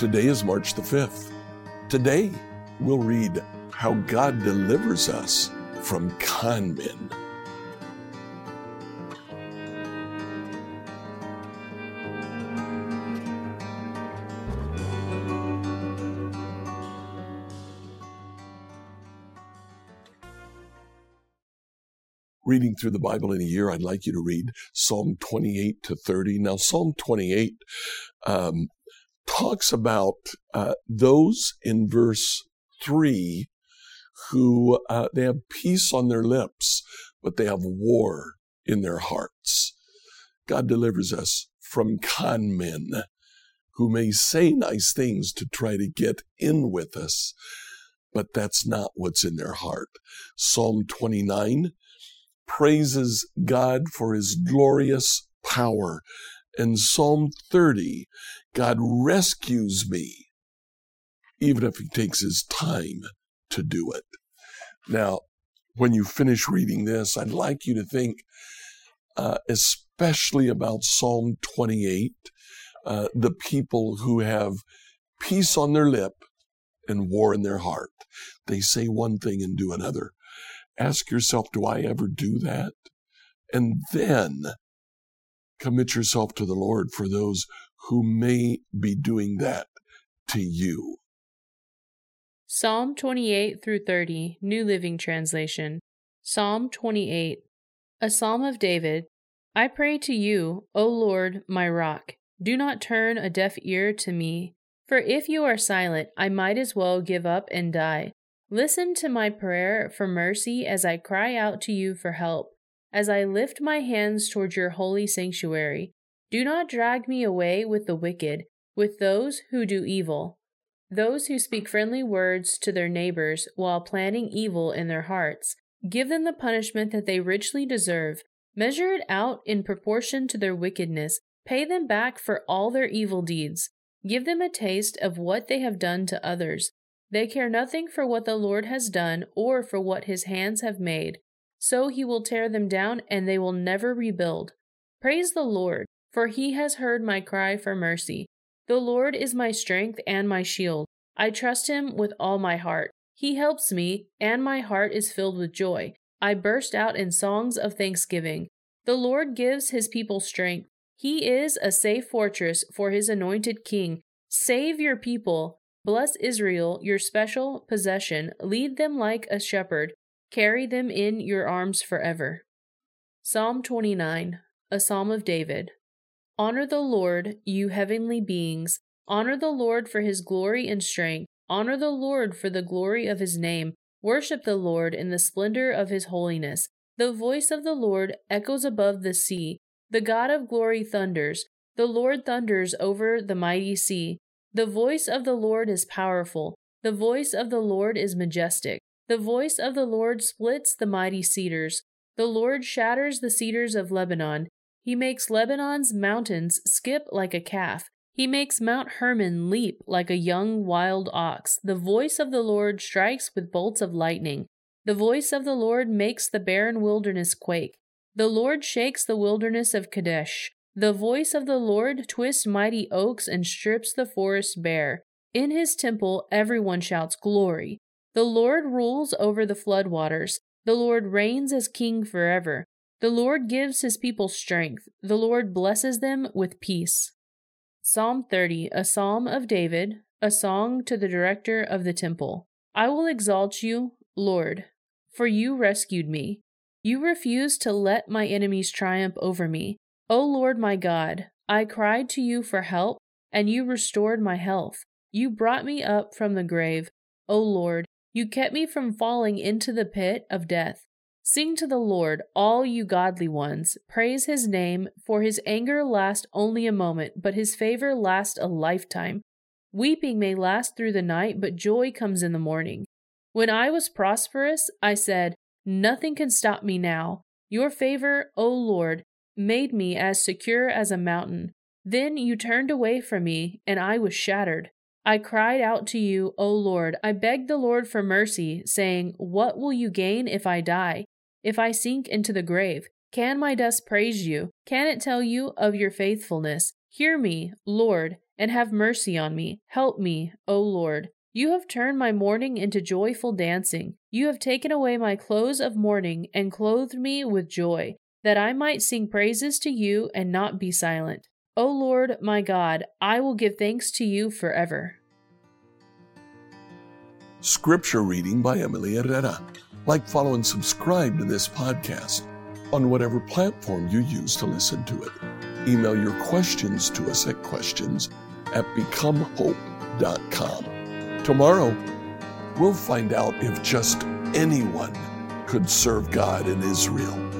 Today is March the 5th. Today, we'll read how God delivers us from con men. Reading through the Bible in a year, I'd like you to read Psalm 28 to 30. Now, Psalm 28 um, talks about uh, those in verse 3 who uh, they have peace on their lips, but they have war in their hearts. God delivers us from con men who may say nice things to try to get in with us, but that's not what's in their heart. Psalm 29 praises God for his glorious power. And Psalm 30, God rescues me, even if he takes his time to do it. Now, when you finish reading this, I'd like you to think uh, especially about Psalm 28, uh, the people who have peace on their lip and war in their heart. They say one thing and do another. Ask yourself, do I ever do that? And then commit yourself to the Lord for those who may be doing that to you. Psalm 28 through 30, New Living Translation. Psalm 28, a psalm of David. I pray to you, O Lord, my rock. Do not turn a deaf ear to me, for if you are silent, I might as well give up and die. Listen to my prayer for mercy as I cry out to you for help, as I lift my hands toward your holy sanctuary. Do not drag me away with the wicked, with those who do evil, those who speak friendly words to their neighbors while planning evil in their hearts. Give them the punishment that they richly deserve. Measure it out in proportion to their wickedness. Pay them back for all their evil deeds. Give them a taste of what they have done to others. They care nothing for what the Lord has done or for what his hands have made. So he will tear them down and they will never rebuild. Praise the Lord, for he has heard my cry for mercy. The Lord is my strength and my shield. I trust him with all my heart. He helps me, and my heart is filled with joy. I burst out in songs of thanksgiving. The Lord gives his people strength. He is a safe fortress for his anointed king. Save your people, Bless Israel, your special possession. Lead them like a shepherd. Carry them in your arms forever. Psalm 29, a psalm of David. Honor the Lord, you heavenly beings. Honor the Lord for his glory and strength. Honor the Lord for the glory of his name. Worship the Lord in the splendor of his holiness. The voice of the Lord echoes above the sea. The God of glory thunders. The Lord thunders over the mighty sea. The voice of the Lord is powerful. The voice of the Lord is majestic. The voice of the Lord splits the mighty cedars. The Lord shatters the cedars of Lebanon. He makes Lebanon's mountains skip like a calf. He makes Mount Hermon leap like a young wild ox. The voice of the Lord strikes with bolts of lightning. The voice of the Lord makes the barren wilderness quake. The Lord shakes the wilderness of Kadesh. The voice of the Lord twists mighty oaks and strips the forest bare. In his temple everyone shouts glory. The Lord rules over the floodwaters. The Lord reigns as king forever. The Lord gives his people strength. The Lord blesses them with peace. Psalm 30, a psalm of David, a song to the director of the temple. I will exalt you, Lord, for you rescued me. You refused to let my enemies triumph over me. O Lord my God, I cried to you for help, and you restored my health. You brought me up from the grave. O Lord, you kept me from falling into the pit of death. Sing to the Lord, all you godly ones. Praise his name, for his anger lasts only a moment, but his favor lasts a lifetime. Weeping may last through the night, but joy comes in the morning. When I was prosperous, I said, Nothing can stop me now. Your favor, O Lord, made me as secure as a mountain. Then you turned away from me, and I was shattered. I cried out to you, O Lord. I begged the Lord for mercy, saying, What will you gain if I die? if I sink into the grave? Can my dust praise you? Can it tell you of your faithfulness? Hear me, Lord, and have mercy on me. Help me, O Lord. You have turned my mourning into joyful dancing. You have taken away my clothes of mourning and clothed me with joy, that I might sing praises to you and not be silent. O Lord my God, I will give thanks to you forever. Scripture reading by Emily Herrera. Like, follow, and subscribe to this podcast on whatever platform you use to listen to it. Email your questions to us at questions at becomehope.com. Tomorrow, we'll find out if just anyone could serve God in Israel.